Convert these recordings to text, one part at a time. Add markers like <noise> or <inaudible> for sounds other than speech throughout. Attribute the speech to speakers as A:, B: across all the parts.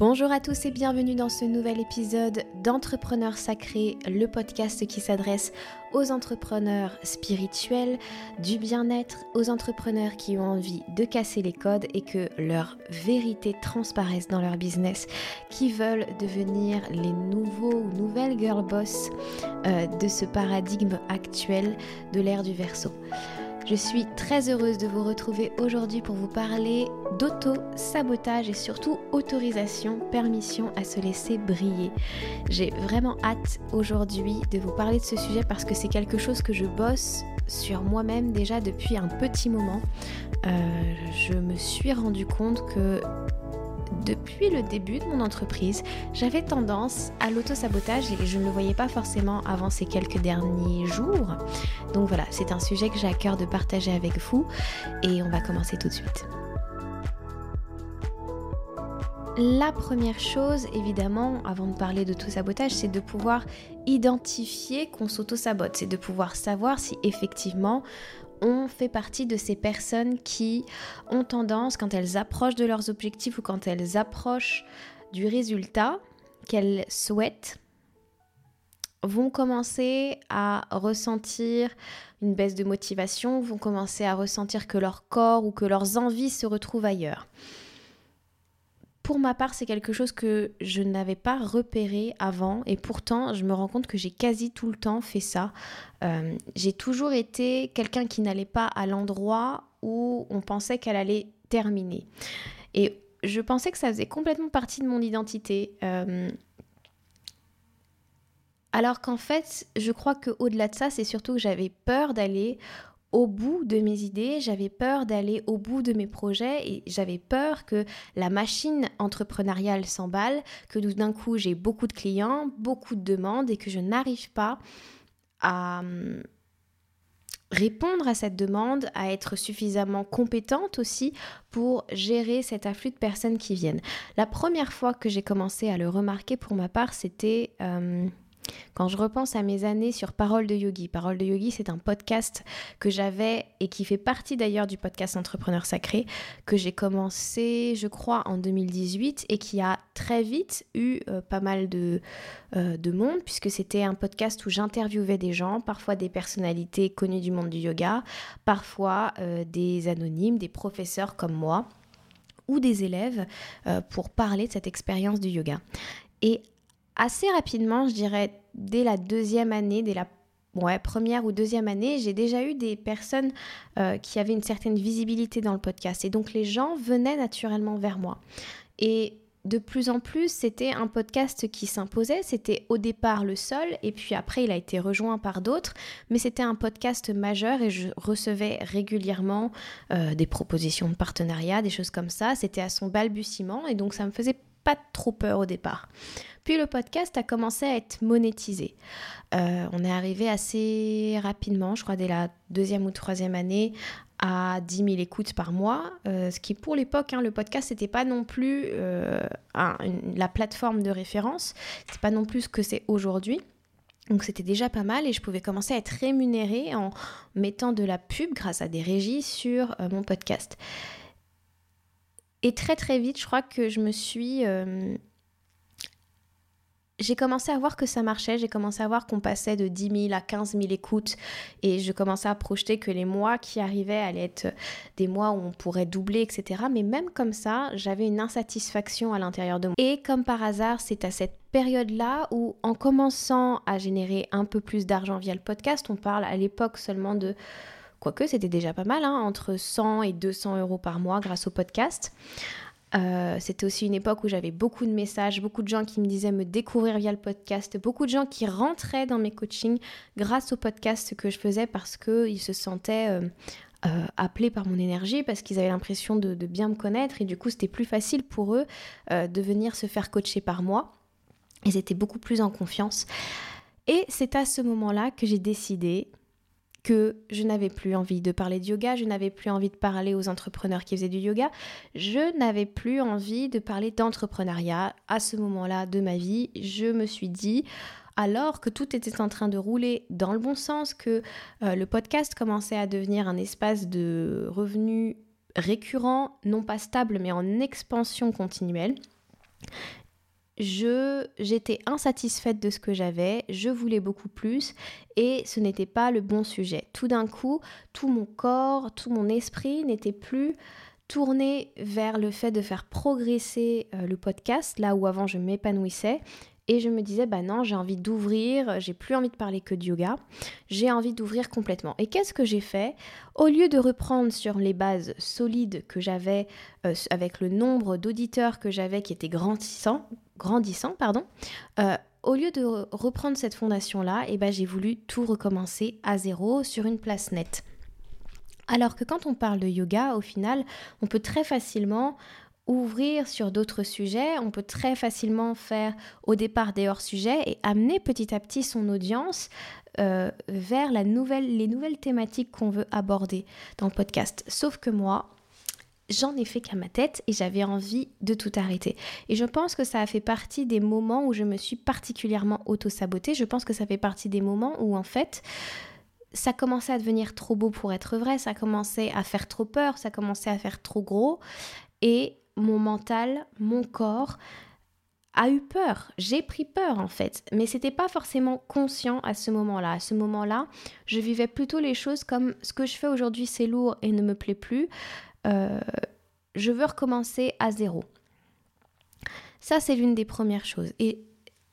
A: Bonjour à tous et bienvenue dans ce nouvel épisode d'Entrepreneurs Sacrés, le podcast qui s'adresse aux entrepreneurs spirituels, du bien-être, aux entrepreneurs qui ont envie de casser les codes et que leur vérité transparaisse dans leur business, qui veulent devenir les nouveaux ou nouvelles girl boss euh, de ce paradigme actuel de l'ère du verso. Je suis très heureuse de vous retrouver aujourd'hui pour vous parler d'auto-sabotage et surtout autorisation, permission à se laisser briller. J'ai vraiment hâte aujourd'hui de vous parler de ce sujet parce que c'est quelque chose que je bosse sur moi-même déjà depuis un petit moment. Euh, je me suis rendu compte que depuis le début de mon entreprise, j'avais tendance à l'auto-sabotage et je ne le voyais pas forcément avant ces quelques derniers jours. Donc voilà, c'est un sujet que j'ai à cœur de partager avec vous et on va commencer tout de suite. La première chose, évidemment, avant de parler d'auto-sabotage, c'est de pouvoir identifier qu'on s'auto-sabote, c'est de pouvoir savoir si effectivement on fait partie de ces personnes qui ont tendance, quand elles approchent de leurs objectifs ou quand elles approchent du résultat qu'elles souhaitent, vont commencer à ressentir une baisse de motivation, vont commencer à ressentir que leur corps ou que leurs envies se retrouvent ailleurs pour ma part, c'est quelque chose que je n'avais pas repéré avant et pourtant, je me rends compte que j'ai quasi tout le temps fait ça. Euh, j'ai toujours été quelqu'un qui n'allait pas à l'endroit où on pensait qu'elle allait terminer. Et je pensais que ça faisait complètement partie de mon identité. Euh, alors qu'en fait, je crois qu'au-delà de ça, c'est surtout que j'avais peur d'aller au bout de mes idées, j'avais peur d'aller au bout de mes projets et j'avais peur que la machine entrepreneuriale s'emballe, que d'un coup j'ai beaucoup de clients, beaucoup de demandes et que je n'arrive pas à hum, répondre à cette demande, à être suffisamment compétente aussi pour gérer cet afflux de personnes qui viennent. La première fois que j'ai commencé à le remarquer pour ma part, c'était... Hum, quand je repense à mes années sur Parole de Yogi, Parole de Yogi, c'est un podcast que j'avais et qui fait partie d'ailleurs du podcast Entrepreneur Sacré, que j'ai commencé, je crois, en 2018 et qui a très vite eu euh, pas mal de, euh, de monde, puisque c'était un podcast où j'interviewais des gens, parfois des personnalités connues du monde du yoga, parfois euh, des anonymes, des professeurs comme moi ou des élèves pour parler de cette expérience du yoga. Et assez rapidement, je dirais dès la deuxième année, dès la première ou deuxième année, j'ai déjà eu des personnes euh, qui avaient une certaine visibilité dans le podcast. Et donc les gens venaient naturellement vers moi. Et de plus en plus, c'était un podcast qui s'imposait. C'était au départ le seul, et puis après, il a été rejoint par d'autres. Mais c'était un podcast majeur et je recevais régulièrement euh, des propositions de partenariat, des choses comme ça. C'était à son balbutiement, et donc ça me faisait pas trop peur au départ. Puis le podcast a commencé à être monétisé. Euh, on est arrivé assez rapidement, je crois dès la deuxième ou troisième année, à 10 000 écoutes par mois, euh, ce qui pour l'époque, hein, le podcast, n'était pas non plus euh, la plateforme de référence, c'est pas non plus ce que c'est aujourd'hui. Donc c'était déjà pas mal et je pouvais commencer à être rémunérée en mettant de la pub grâce à des régies sur mon podcast. Et très très vite, je crois que je me suis j'ai commencé à voir que ça marchait, j'ai commencé à voir qu'on passait de 10 000 à 15 000 écoutes et je commençais à projeter que les mois qui arrivaient allaient être des mois où on pourrait doubler, etc. Mais même comme ça, j'avais une insatisfaction à l'intérieur de moi. Et comme par hasard, c'est à cette période-là où en commençant à générer un peu plus d'argent via le podcast, on parle à l'époque seulement de... Quoique c'était déjà pas mal, hein, entre 100 et 200 euros par mois grâce au podcast. Euh, c'était aussi une époque où j'avais beaucoup de messages, beaucoup de gens qui me disaient me découvrir via le podcast, beaucoup de gens qui rentraient dans mes coachings grâce au podcast que je faisais parce qu'ils se sentaient euh, euh, appelés par mon énergie, parce qu'ils avaient l'impression de, de, bien me connaître et du coup c'était plus facile pour eux de venir se faire coacher par moi. Ils étaient beaucoup plus en confiance. Et c'est à ce moment-là que j'ai décidé que je n'avais plus envie de parler de yoga, je n'avais plus envie de parler aux entrepreneurs qui faisaient du yoga, je n'avais plus envie de parler d'entrepreneuriat. À ce moment-là de ma vie, je me suis dit, alors que tout était en train de rouler dans le bon sens, que euh, le podcast commençait à devenir un espace de revenus récurrent, non pas stable, mais en expansion continuelle, j'étais insatisfaite de ce que j'avais, je voulais beaucoup plus et ce n'était pas le bon sujet. Tout d'un coup, tout mon corps, tout mon esprit n'était plus tourné vers le fait de faire progresser euh, le podcast, là où avant je m'épanouissais. Et je me disais, bah non, j'ai envie d'ouvrir, j'ai plus envie de parler que de yoga, j'ai envie d'ouvrir complètement. Et qu'est-ce que j'ai fait? Au lieu de reprendre sur les bases solides que j'avais, euh, avec le nombre d'auditeurs que j'avais qui était grandissant, grandissant pardon, euh, au lieu de reprendre cette fondation-là, eh ben, j'ai voulu tout recommencer à zéro sur une place nette. Alors que quand on parle de yoga, au final, on peut très facilement ouvrir sur d'autres sujets, on peut très facilement faire au départ des hors-sujets et amener petit à petit son audience euh, vers les nouvelles thématiques qu'on veut aborder dans le podcast. Sauf que moi, j'en ai fait qu'à ma tête et j'avais envie de tout arrêter. Et je pense que ça a fait partie des moments où je me suis particulièrement auto-sabotée. Je pense que ça fait partie des moments où en fait ça commençait à devenir trop beau pour être vrai, ça commençait à faire trop peur, ça commençait à faire trop gros et mon mental, mon corps a eu peur. J'ai pris peur en fait, mais c'était pas forcément conscient à ce moment-là. À ce moment-là, je vivais plutôt les choses comme ce que je fais aujourd'hui, c'est lourd et ne me plaît plus. Euh, je veux recommencer à zéro. Ça, c'est l'une des premières choses. Et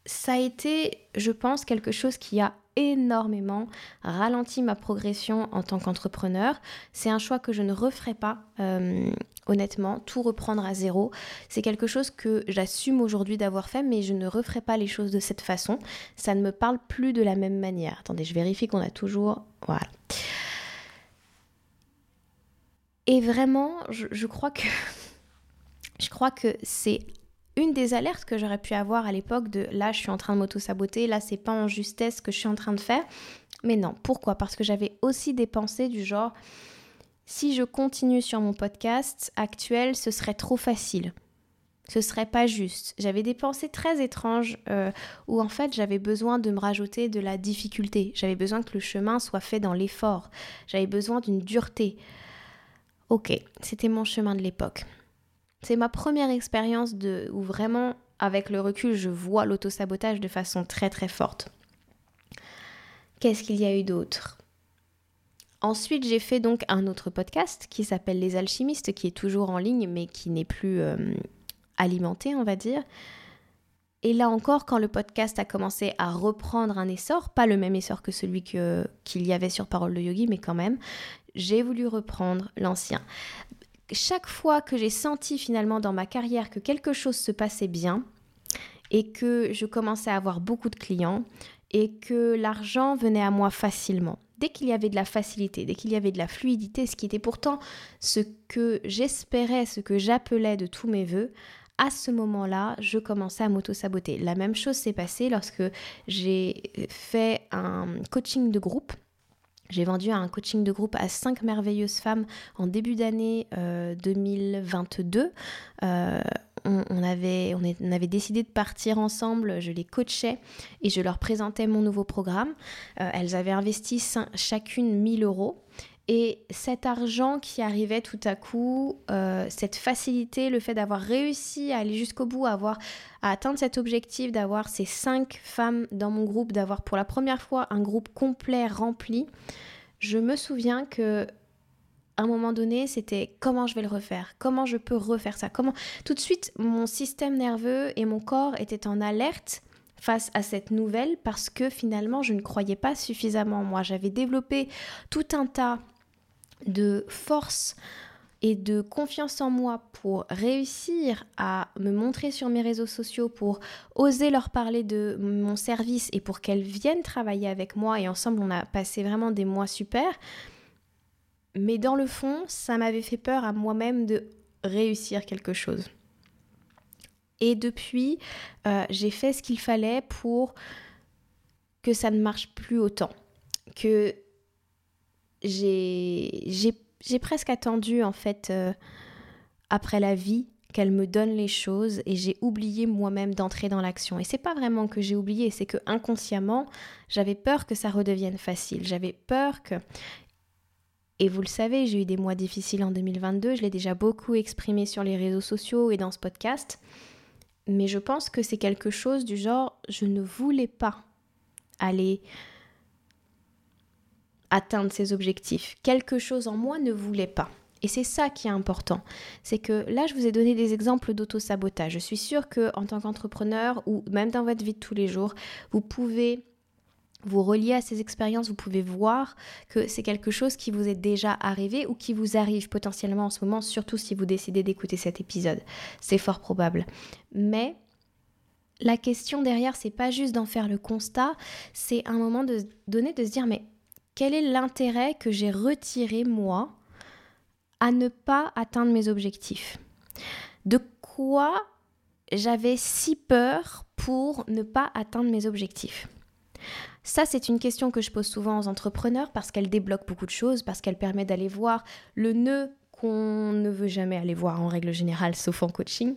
A: ça a été, je pense, quelque chose qui a énormément ralenti ma progression en tant qu'entrepreneur. C'est un choix que je ne referai pas, euh, honnêtement. Tout reprendre à zéro, c'est quelque chose que j'assume aujourd'hui d'avoir fait, mais je ne referai pas les choses de cette façon. Ça ne me parle plus de la même manière. Attendez, je vérifie qu'on a toujours... Voilà. Et vraiment, je, crois que... <laughs> je crois que c'est une des alertes que j'aurais pu avoir à l'époque de là je suis en train de m'auto-saboter, là c'est pas en justesse que je suis en train de faire. Mais non, pourquoi? Parce que j'avais aussi des pensées du genre si je continue sur mon podcast actuel, ce serait trop facile. Ce serait pas juste. J'avais des pensées très étranges euh, où en fait j'avais besoin de me rajouter de la difficulté. J'avais besoin que le chemin soit fait dans l'effort. J'avais besoin d'une dureté. Ok, c'était mon chemin de l'époque. C'est ma première expérience de, où vraiment, avec le recul, je vois l'autosabotage de façon très très forte. Qu'est-ce qu'il y a eu d'autre? Ensuite, j'ai fait donc un autre podcast qui s'appelle Les Alchimistes, qui est toujours en ligne, mais qui n'est plus euh, alimenté, on va dire. Et là encore, quand le podcast a commencé à reprendre un essor, pas le même essor que celui qu'il y avait sur Parole de Yogi, mais quand même, j'ai voulu reprendre l'ancien. Chaque fois que j'ai senti finalement dans ma carrière que quelque chose se passait bien et que je commençais à avoir beaucoup de clients et que l'argent venait à moi facilement, dès qu'il y avait de la facilité, dès qu'il y avait de la fluidité, ce qui était pourtant ce que j'espérais, ce que j'appelais de tous mes voeux, à ce moment-là, je commençais à m'auto-saboter. La même chose s'est passée lorsque j'ai fait un coaching de groupe j'ai vendu un coaching de groupe à cinq merveilleuses femmes en début d'année 2022. Euh, euh, on, avait, on, avait décidé de partir ensemble, je les coachais et je leur présentais mon nouveau programme. Euh, elles avaient investi chacune 1000 euros. Et cet argent qui arrivait tout à coup, cette facilité, le fait d'avoir réussi à aller jusqu'au bout, à, avoir, à atteindre cet objectif, d'avoir ces cinq femmes dans mon groupe, d'avoir pour la première fois un groupe complet rempli, je me souviens que à un moment donné, c'était comment je vais le refaire, comment je peux refaire ça, comment tout de suite mon système nerveux et mon corps étaient en alerte face à cette nouvelle parce que finalement je ne croyais pas suffisamment en moi. J'avais développé tout un tas de forces et de confiance en moi pour réussir à me montrer sur mes réseaux sociaux, pour oser leur parler de mon service et pour qu'elles viennent travailler avec moi. Et ensemble, on a passé vraiment des mois super. Mais dans le fond, ça m'avait fait peur à moi-même de réussir quelque chose. Et depuis, euh, j'ai fait ce qu'il fallait pour que ça ne marche plus autant. Que j'ai presque attendu en fait euh, après la vie qu'elle me donne les choses et j'ai oublié moi-même d'entrer dans l'action. Et c'est pas vraiment que j'ai oublié, c'est que inconsciemment, j'avais peur que ça redevienne facile. J'avais peur que et vous le savez, j'ai eu des mois difficiles en 2022, je l'ai déjà beaucoup exprimé sur les réseaux sociaux et dans ce podcast. mais je pense que c'est quelque chose du genre, je ne voulais pas aller atteindre ces objectifs. Quelque chose en moi ne voulait pas. Et c'est ça qui est important. C'est que là, je vous ai donné des exemples d'auto-sabotage. Je suis sûre que en tant qu'entrepreneur ou même dans votre vie de tous les jours, vous pouvez vous relier à ces expériences, vous pouvez voir que c'est quelque chose qui vous est déjà arrivé ou qui vous arrive potentiellement en ce moment, surtout si vous décidez d'écouter cet épisode. C'est fort probable. Mais la question derrière, c'est pas juste d'en faire le constat, c'est un moment de donner de se dire mais quel est l'intérêt que j'ai retiré moi à ne pas atteindre mes objectifs? De quoi j'avais si peur pour ne pas atteindre mes objectifs? Ça, c'est une question que je pose souvent aux entrepreneurs parce qu'elle débloque beaucoup de choses, parce qu'elle permet d'aller voir le nœud qu'on ne veut jamais aller voir en règle générale, sauf en coaching.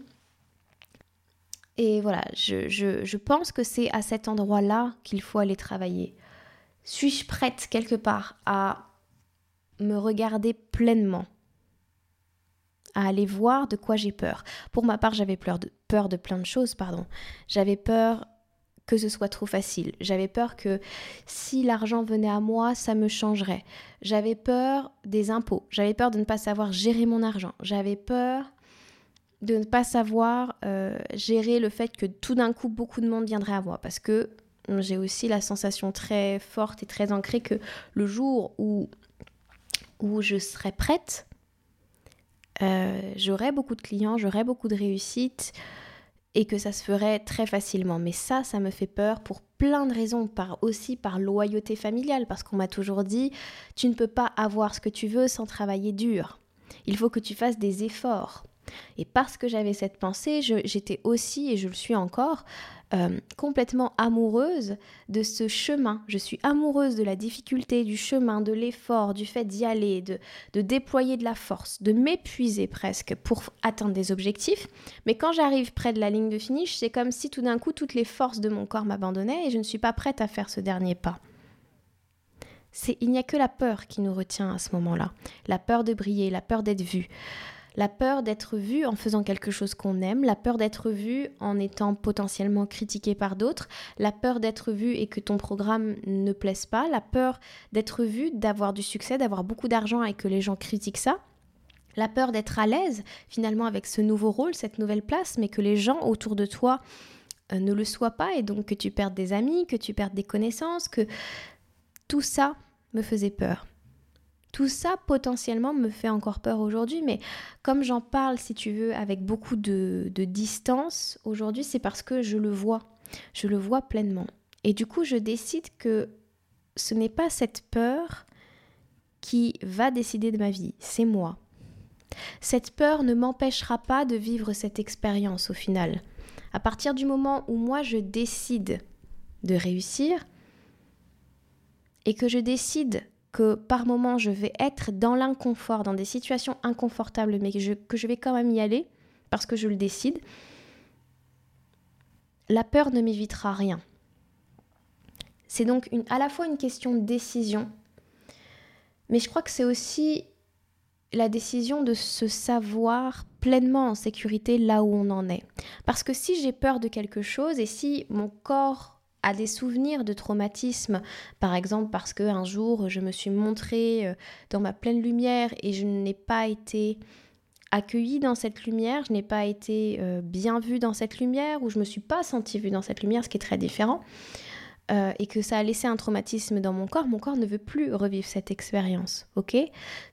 A: Et voilà, je, pense que c'est à cet endroit-là qu'il faut aller travailler. Suis-je prête quelque part à me regarder pleinement à aller voir de quoi j'ai peur? Pour ma part, j'avais peur de, plein de choses, pardon. J'avais peur que ce soit trop facile. J'avais peur que si l'argent venait à moi, ça me changerait. J'avais peur des impôts. J'avais peur de ne pas savoir gérer mon argent. J'avais peur de ne pas savoir euh, gérer le fait que tout d'un coup beaucoup de monde viendrait à moi parce que j'ai aussi la sensation très forte et très ancrée que le jour où, où je serai prête, euh, j'aurai beaucoup de clients, j'aurai beaucoup de réussite, et que ça se ferait très facilement. Mais ça, ça me fait peur pour plein de raisons, par, aussi par loyauté familiale, parce qu'on m'a toujours dit, tu ne peux pas avoir ce que tu veux sans travailler dur. Il faut que tu fasses des efforts. Et parce que j'avais cette pensée, j'étais aussi, et je le suis encore, euh, complètement amoureuse de ce chemin. Je suis amoureuse de la difficulté, du chemin, de l'effort, du fait d'y aller, de, de déployer de la force, de m'épuiser presque pour atteindre des objectifs. Mais quand j'arrive près de la ligne de finish, c'est comme si tout d'un coup toutes les forces de mon corps m'abandonnaient et je ne suis pas prête à faire ce dernier pas. Il n'y a que la peur qui nous retient à ce moment-là. La peur de briller, la peur d'être vue la peur d'être vu en faisant quelque chose qu'on aime, la peur d'être vu en étant potentiellement critiqué par d'autres, la peur d'être vu et que ton programme ne plaise pas, la peur d'être vu, d'avoir du succès, d'avoir beaucoup d'argent et que les gens critiquent ça. La peur d'être à l'aise finalement avec ce nouveau rôle, cette nouvelle place, mais que les gens autour de toi euh, ne le soient pas et donc que tu perdes des amis, que tu perdes des connaissances, que tout ça me faisait peur. Tout ça potentiellement me fait encore peur aujourd'hui, mais comme j'en parle, si tu veux, avec beaucoup de, distance aujourd'hui, c'est parce que je le vois, je le vois pleinement. Et du coup, je décide que ce n'est pas cette peur qui va décider de ma vie, c'est moi. Cette peur ne m'empêchera pas de vivre cette expérience au final. À partir du moment où moi je décide de réussir et que je décide que par moment je vais être dans l'inconfort, dans des situations inconfortables, mais que je, vais quand même y aller parce que je le décide, la peur ne m'évitera rien. C'est donc à la fois une question de décision, mais je crois que c'est aussi la décision de se savoir pleinement en sécurité là où on en est. Parce que si j'ai peur de quelque chose et si mon corps à des souvenirs de traumatisme, par exemple parce qu'un jour je me suis montrée euh, dans ma pleine lumière et je n'ai pas été accueillie dans cette lumière, je n'ai pas été euh, bien vue dans cette lumière ou je me suis pas sentie vue dans cette lumière, ce qui est très différent, euh, et que ça a laissé un traumatisme dans mon corps, mon corps ne veut plus revivre cette expérience, ok?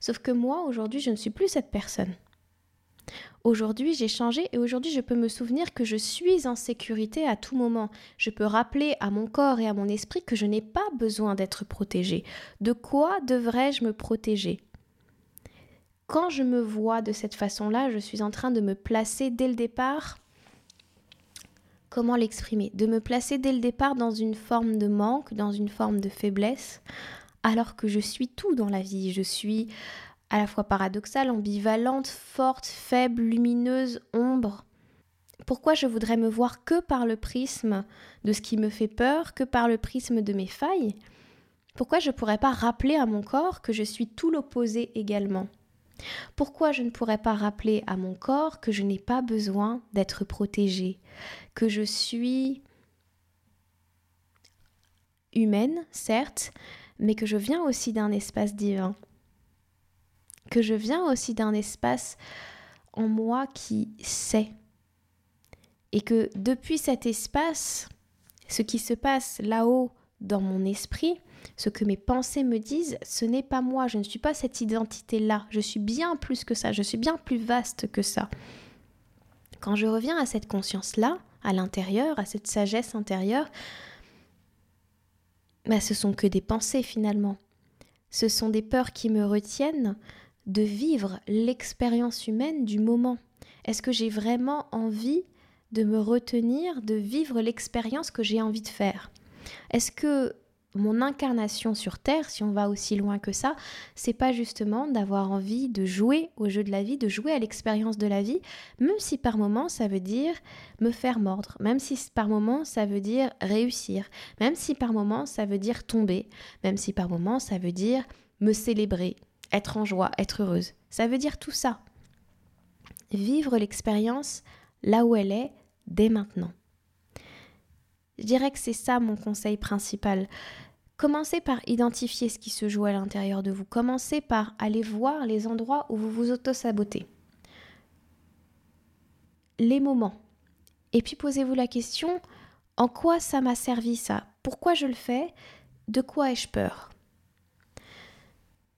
A: Sauf que moi aujourd'hui je ne suis plus cette personne. Aujourd'hui, j'ai changé et aujourd'hui, je peux me souvenir que je suis en sécurité à tout moment. Je peux rappeler à mon corps et à mon esprit que je n'ai pas besoin d'être protégée. De quoi devrais-je me protéger? Quand je me vois de cette façon-là, je suis en train de me placer dès le départ comment l'exprimer? De me placer dès le départ dans une forme de manque, dans une forme de faiblesse, alors que je suis tout dans la vie. Je suis à la fois paradoxale, ambivalente, forte, faible, lumineuse, ombre. Pourquoi je voudrais me voir que par le prisme de ce qui me fait peur, que par le prisme de mes failles? Pourquoi je ne pourrais pas rappeler à mon corps que je suis tout l'opposé également? Pourquoi je ne pourrais pas rappeler à mon corps que je n'ai pas besoin d'être protégée, que je suis humaine, certes, mais que je viens aussi d'un espace divin, que je viens aussi d'un espace en moi qui sait, et que depuis cet espace, ce qui se passe là-haut dans mon esprit, ce que mes pensées me disent, ce n'est pas moi, je ne suis pas cette identité-là, je suis bien plus que ça, je suis bien plus vaste que ça. Quand je reviens à cette conscience-là, à l'intérieur, à cette sagesse intérieure, bah, ce sont que des pensées finalement. Ce sont des peurs qui me retiennent de vivre l'expérience humaine du moment. Est-ce que j'ai vraiment envie de me retenir, de vivre l'expérience que j'ai envie de faire? Est-ce que mon incarnation sur Terre, si on va aussi loin que ça, c'est pas justement d'avoir envie de jouer au jeu de la vie, de jouer à l'expérience de la vie, même si par moments ça veut dire me faire mordre, même si par moments ça veut dire réussir, même si par moments ça veut dire tomber, même si par moments ça veut dire me célébrer, être en joie, être heureuse. Ça veut dire tout ça. Vivre l'expérience là où elle est dès maintenant. Je dirais que c'est ça mon conseil principal. Commencez par identifier ce qui se joue à l'intérieur de vous. Commencez par aller voir les endroits où vous vous auto-sabotez. Les moments. Et puis posez-vous la question, en quoi ça m'a servi ça? Pourquoi je le fais? De quoi ai-je peur?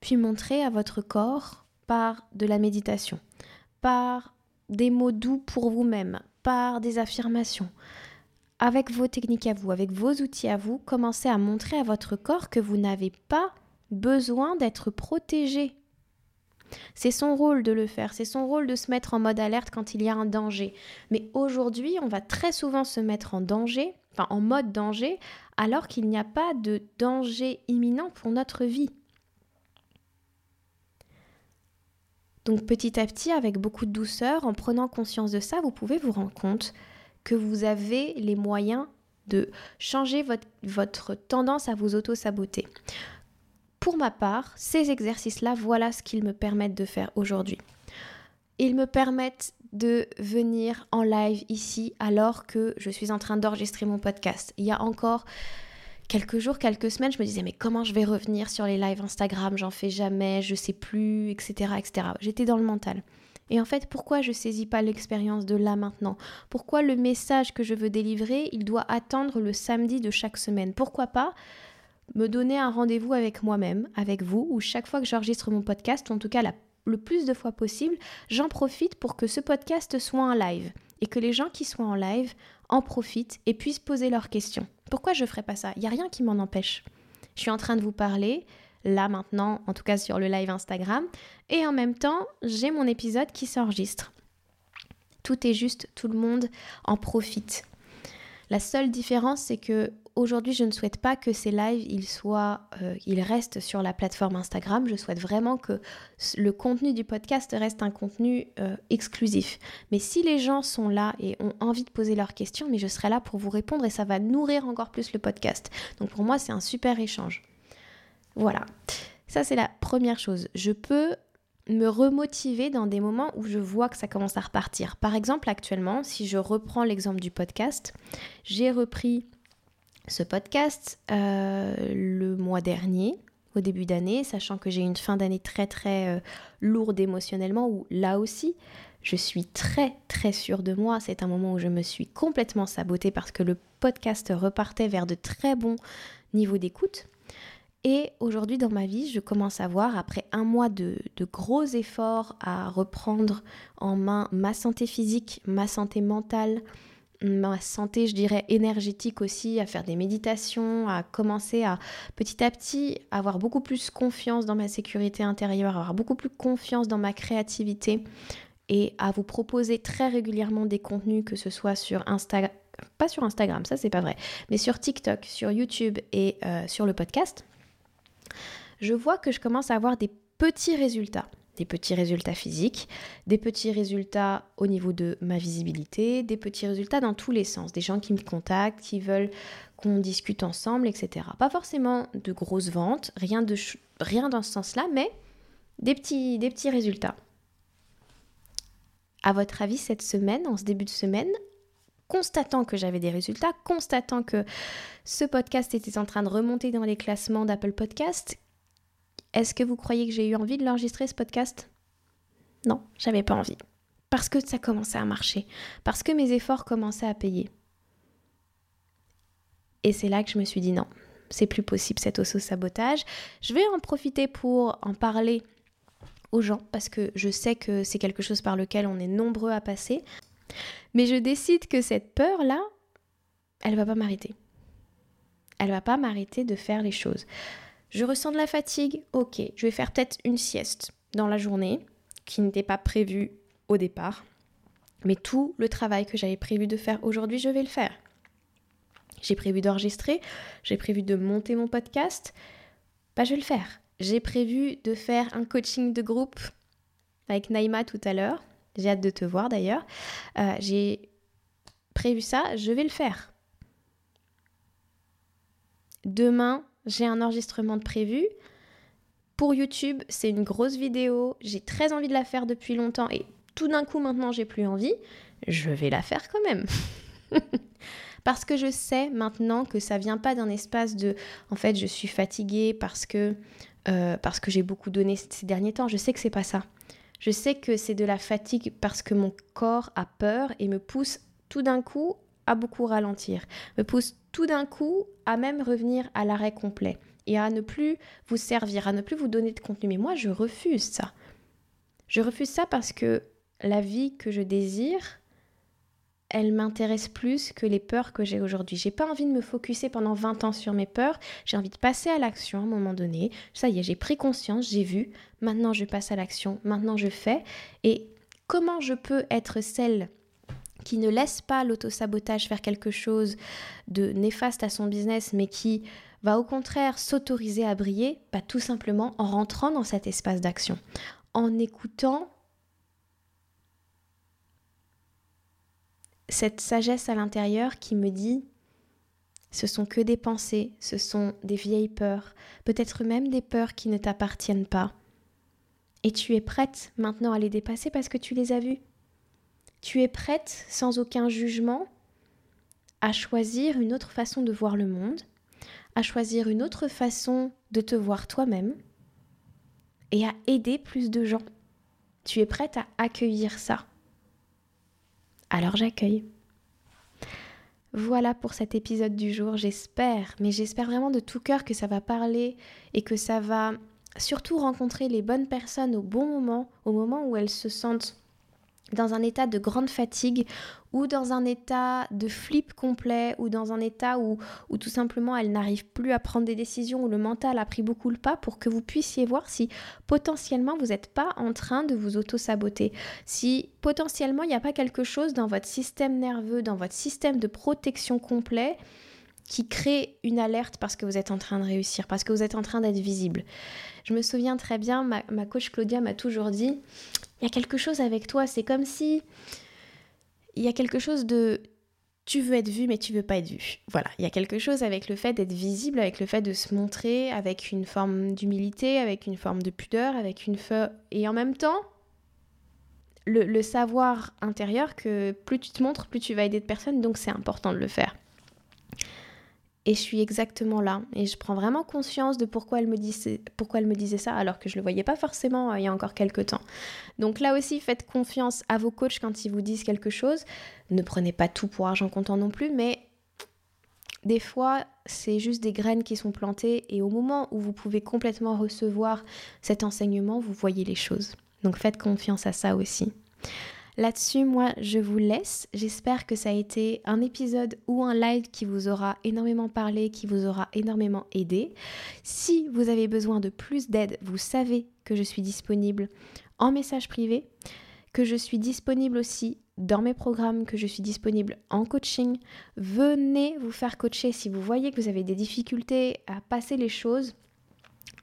A: Puis montrez à votre corps par de la méditation, par des mots doux pour vous-même, par des affirmations, avec vos techniques à vous, avec vos outils à vous, commencez à montrer à votre corps que vous n'avez pas besoin d'être protégé. C'est son rôle de le faire, c'est son rôle de se mettre en mode alerte quand il y a un danger. Mais aujourd'hui, on va très souvent se mettre en danger, enfin en mode danger, alors qu'il n'y a pas de danger imminent pour notre vie. Donc petit à petit, avec beaucoup de douceur, en prenant conscience de ça, vous pouvez vous rendre compte que vous avez les moyens de changer votre, tendance à vous auto-saboter. Pour ma part, ces exercices-là, voilà ce qu'ils me permettent de faire aujourd'hui. Ils me permettent de venir en live ici alors que je suis en train d'enregistrer mon podcast. Il y a encore quelques jours, quelques semaines, je me disais mais comment je vais revenir sur les lives Instagram, j'en fais jamais, je sais plus, etc. etc. J'étais dans le mental. Et en fait, pourquoi je saisis pas l'expérience de là maintenant? Pourquoi le message que je veux délivrer, il doit attendre le samedi de chaque semaine? Pourquoi pas me donner un rendez-vous avec moi-même, avec vous, où chaque fois que j'enregistre mon podcast, en tout cas le plus de fois possible, j'en profite pour que ce podcast soit en live et que les gens qui soient en live en profitent et puissent poser leurs questions. Pourquoi je ne ferais pas ça? Il n'y a rien qui m'en empêche. Je suis en train de vous parler, là maintenant, en tout cas sur le live Instagram. Et en même temps, j'ai mon épisode qui s'enregistre. Tout est juste, tout le monde en profite. La seule différence, c'est que aujourd'hui, je ne souhaite pas que ces lives ils soient, euh, ils restent sur la plateforme Instagram. Je souhaite vraiment que le contenu du podcast reste un contenu euh, exclusif. Mais si les gens sont là et ont envie de poser leurs questions, mais je serai là pour vous répondre et ça va nourrir encore plus le podcast. Donc pour moi, c'est un super échange. Voilà. Ça, c'est la première chose. Je peux me remotiver dans des moments où je vois que ça commence à repartir. Par exemple, actuellement, si je reprends l'exemple du podcast, j'ai repris ce podcast euh, le mois dernier, au début d'année, sachant que j'ai une fin d'année très très euh, lourde émotionnellement, où là aussi, je suis très très sûre de moi. C'est un moment où je me suis complètement sabotée parce que le podcast repartait vers de très bons niveaux d'écoute. Et aujourd'hui dans ma vie, je commence à voir, après un mois de, gros efforts à reprendre en main ma santé physique, ma santé mentale, ma santé, je dirais, énergétique aussi, à faire des méditations, à commencer à petit à petit avoir beaucoup plus confiance dans ma sécurité intérieure, avoir beaucoup plus confiance dans ma créativité et à vous proposer très régulièrement des contenus, que ce soit sur Instagram, pas sur Instagram, ça c'est pas vrai, mais sur TikTok, sur YouTube et euh, sur le podcast je vois que je commence à avoir des petits résultats. Des petits résultats physiques, des petits résultats au niveau de ma visibilité, des petits résultats dans tous les sens. Des gens qui me contactent, qui veulent qu'on discute ensemble, etc. Pas forcément de grosses ventes, rien, de rien dans ce sens-là, mais des petits, des petits résultats. À votre avis, cette semaine, en ce début de semaine, constatant que j'avais des résultats, constatant que ce podcast était en train de remonter dans les classements d'Apple Podcast, est-ce que vous croyez que j'ai eu envie de l'enregistrer ce podcast? Non, j'avais pas envie. Parce que ça commençait à marcher, parce que mes efforts commençaient à payer. Et c'est là que je me suis dit non, c'est plus possible cet auto-sabotage. Je vais en profiter pour en parler aux gens parce que je sais que c'est quelque chose par lequel on est nombreux à passer. Mais je décide que cette peur-là, elle va pas m'arrêter. Elle va pas m'arrêter de faire les choses. Je ressens de la fatigue, ok, je vais faire peut-être une sieste dans la journée qui n'était pas prévue au départ. Mais tout le travail que j'avais prévu de faire aujourd'hui, je vais le faire. J'ai prévu d'enregistrer, j'ai prévu de monter mon podcast, bah, je vais le faire. J'ai prévu de faire un coaching de groupe avec Naïma tout à l'heure. J'ai hâte de te voir d'ailleurs. Euh, j'ai prévu ça, je vais le faire. Demain, j'ai un enregistrement de prévu. Pour YouTube, c'est une grosse vidéo. J'ai très envie de la faire depuis longtemps et tout d'un coup maintenant j'ai plus envie. Je vais la faire quand même. <laughs> parce que je sais maintenant que ça vient pas d'un espace de en fait je suis fatiguée parce que euh, que j'ai beaucoup donné ces derniers temps. Je sais que c'est pas ça. Je sais que c'est de la fatigue parce que mon corps a peur et me pousse tout d'un coup à beaucoup ralentir, me pousse tout d'un coup à même revenir à l'arrêt complet et à ne plus vous servir, à ne plus vous donner de contenu. Mais moi, je refuse ça. Je refuse ça parce que la vie que je désire, elle m'intéresse plus que les peurs que j'ai aujourd'hui. J'ai pas envie de me focuser pendant 20 ans sur mes peurs, j'ai envie de passer à l'action à un moment donné. Ça y est, j'ai pris conscience, j'ai vu, maintenant je passe à l'action, maintenant je fais. Et comment je peux être celle qui ne laisse pas l'autosabotage faire quelque chose de néfaste à son business, mais qui va au contraire s'autoriser à briller, bah, tout simplement en rentrant dans cet espace d'action, en écoutant cette sagesse à l'intérieur qui me dit ce sont que des pensées, ce sont des vieilles peurs, peut-être même des peurs qui ne t'appartiennent pas. Et tu es prête maintenant à les dépasser parce que tu les as vues. Tu es prête, sans aucun jugement, à choisir une autre façon de voir le monde, à choisir une autre façon de te voir toi-même et à aider plus de gens. Tu es prête à accueillir ça alors j'accueille. Voilà pour cet épisode du jour, j'espère, mais j'espère vraiment de tout cœur que ça va parler et que ça va surtout rencontrer les bonnes personnes au bon moment, au moment où elles se sentent dans un état de grande fatigue ou dans un état de flip complet ou dans un état où, où tout simplement elle n'arrive plus à prendre des décisions, où le mental a pris beaucoup le pas pour que vous puissiez voir si potentiellement vous n'êtes pas en train de vous auto-saboter, si potentiellement il n'y a pas quelque chose dans votre système nerveux, dans votre système de protection complet qui crée une alerte parce que vous êtes en train de réussir, parce que vous êtes en train d'être visible. Je me souviens très bien, ma, ma coach Claudia m'a toujours dit, il y a quelque chose avec toi, c'est comme si il y a quelque chose de tu veux être vu mais tu veux pas être vu. Voilà, il y a quelque chose avec le fait d'être visible, avec le fait de se montrer, avec une forme d'humilité, avec une forme de pudeur, avec une feu et en même temps le, le, savoir intérieur que plus tu te montres, plus tu vas aider de personnes, donc c'est important de le faire. Et je suis exactement là. Et je prends vraiment conscience de pourquoi elle me disait, ça, alors que je ne le voyais pas forcément euh, il y a encore quelques temps. Donc là aussi, faites confiance à vos coachs quand ils vous disent quelque chose. Ne prenez pas tout pour argent comptant non plus, mais des fois, c'est juste des graines qui sont plantées et au moment où vous pouvez complètement recevoir cet enseignement, vous voyez les choses. Donc faites confiance à ça aussi. Là-dessus, moi, je vous laisse. J'espère que ça a été un épisode ou un live qui vous aura énormément parlé, qui vous aura énormément aidé. Si vous avez besoin de plus d'aide, vous savez que je suis disponible en message privé, que je suis disponible aussi dans mes programmes, que je suis disponible en coaching. Venez vous faire coacher si vous voyez que vous avez des difficultés à passer les choses.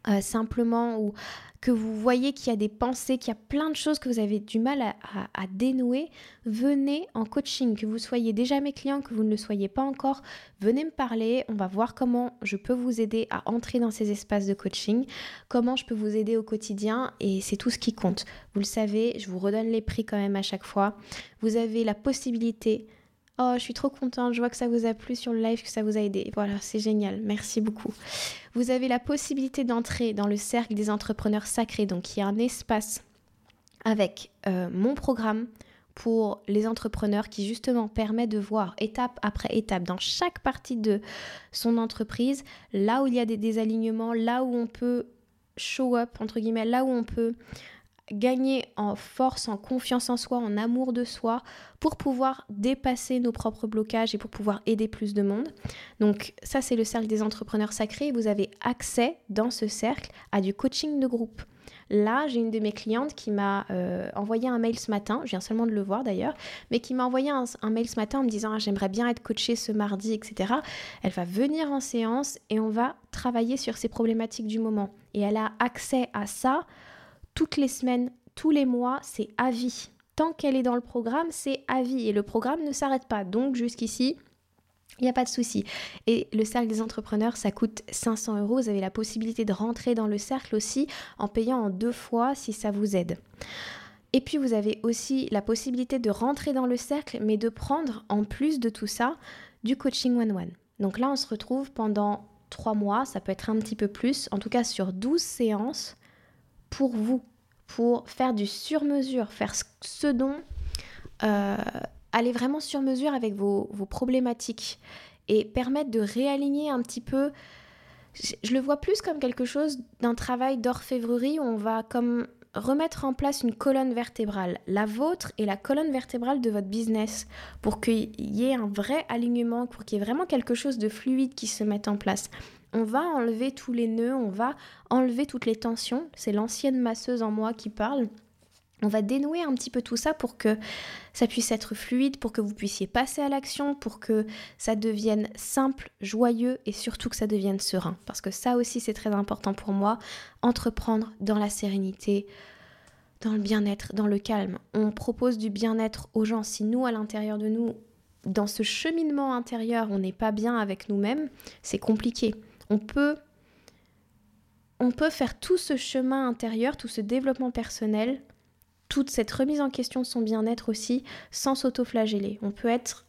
A: Euh, simplement ou que vous voyez qu'il y a des pensées, qu'il y a plein de choses que vous avez du mal à, dénouer, venez en coaching, que vous soyez déjà mes clients, que vous ne le soyez pas encore, venez me parler, on va voir comment je peux vous aider à entrer dans ces espaces de coaching, comment je peux vous aider au quotidien et c'est tout ce qui compte. Vous le savez, je vous redonne les prix quand même à chaque fois. Vous avez la possibilité Oh, je suis trop contente, je vois que ça vous a plu sur le live, que ça vous a aidé. Voilà, c'est génial, merci beaucoup. Vous avez la possibilité d'entrer dans le cercle des entrepreneurs sacrés, donc il y a un espace avec euh, mon programme pour les entrepreneurs qui justement permet de voir étape après étape dans chaque partie de son entreprise, là où il y a des désalignements, là où on peut show up, entre guillemets, là où on peut gagner en force, en confiance en soi, en amour de soi, pour pouvoir dépasser nos propres blocages et pour pouvoir aider plus de monde. Donc ça, c'est le cercle des entrepreneurs sacrés. Vous avez accès dans ce cercle à du coaching de groupe. Là, j'ai une de mes clientes qui m'a euh, envoyé un mail ce matin, je viens seulement de le voir d'ailleurs, mais qui m'a envoyé un, mail ce matin en me disant ah, j'aimerais bien être coachée ce mardi, etc. Elle va venir en séance et on va travailler sur ces problématiques du moment. Et elle a accès à ça toutes les semaines, tous les mois, c'est à vie. Tant qu'elle est dans le programme, c'est à vie. Et le programme ne s'arrête pas. Donc jusqu'ici, il n'y a pas de souci. Et le cercle des entrepreneurs, ça coûte 500 euros. Vous avez la possibilité de rentrer dans le cercle aussi en payant en deux fois si ça vous aide. Et puis vous avez aussi la possibilité de rentrer dans le cercle, mais de prendre en plus de tout ça du coaching one-one. Donc là, on se retrouve pendant trois mois, ça peut être un petit peu plus, en tout cas sur 12 séances pour vous, pour faire du sur-mesure, faire ce dont... Euh, aller vraiment sur mesure avec vos, problématiques et permettre de réaligner un petit peu... Je, le vois plus comme quelque chose d'un travail d'orfèvrerie où on va comme remettre en place une colonne vertébrale, la vôtre et la colonne vertébrale de votre business, pour qu'il y ait un vrai alignement, pour qu'il y ait vraiment quelque chose de fluide qui se mette en place. On va enlever tous les nœuds, on va enlever toutes les tensions. C'est l'ancienne masseuse en moi qui parle. On va dénouer un petit peu tout ça pour que ça puisse être fluide, pour que vous puissiez passer à l'action, pour que ça devienne simple, joyeux et surtout que ça devienne serein. Parce que ça aussi c'est très important pour moi, entreprendre dans la sérénité, dans le bien-être, dans le calme. On propose du bien-être aux gens. Si nous, à l'intérieur de nous, dans ce cheminement intérieur, on n'est pas bien avec nous-mêmes, c'est compliqué. On peut, faire tout ce chemin intérieur, tout ce développement personnel, toute cette remise en question de son bien-être aussi, sans s'auto-flageller. On peut être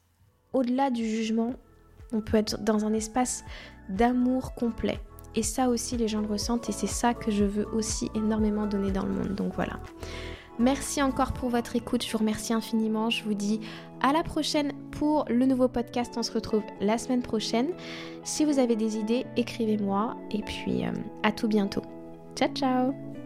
A: au-delà du jugement, on peut être dans un espace d'amour complet. Et ça aussi, les gens le ressentent et c'est ça que je veux aussi énormément donner dans le monde. Donc voilà. Merci encore pour votre écoute, je vous remercie infiniment. Je vous dis à la prochaine pour le nouveau podcast. On se retrouve la semaine prochaine. Si vous avez des idées, écrivez-moi et puis euh, à tout bientôt. Ciao ciao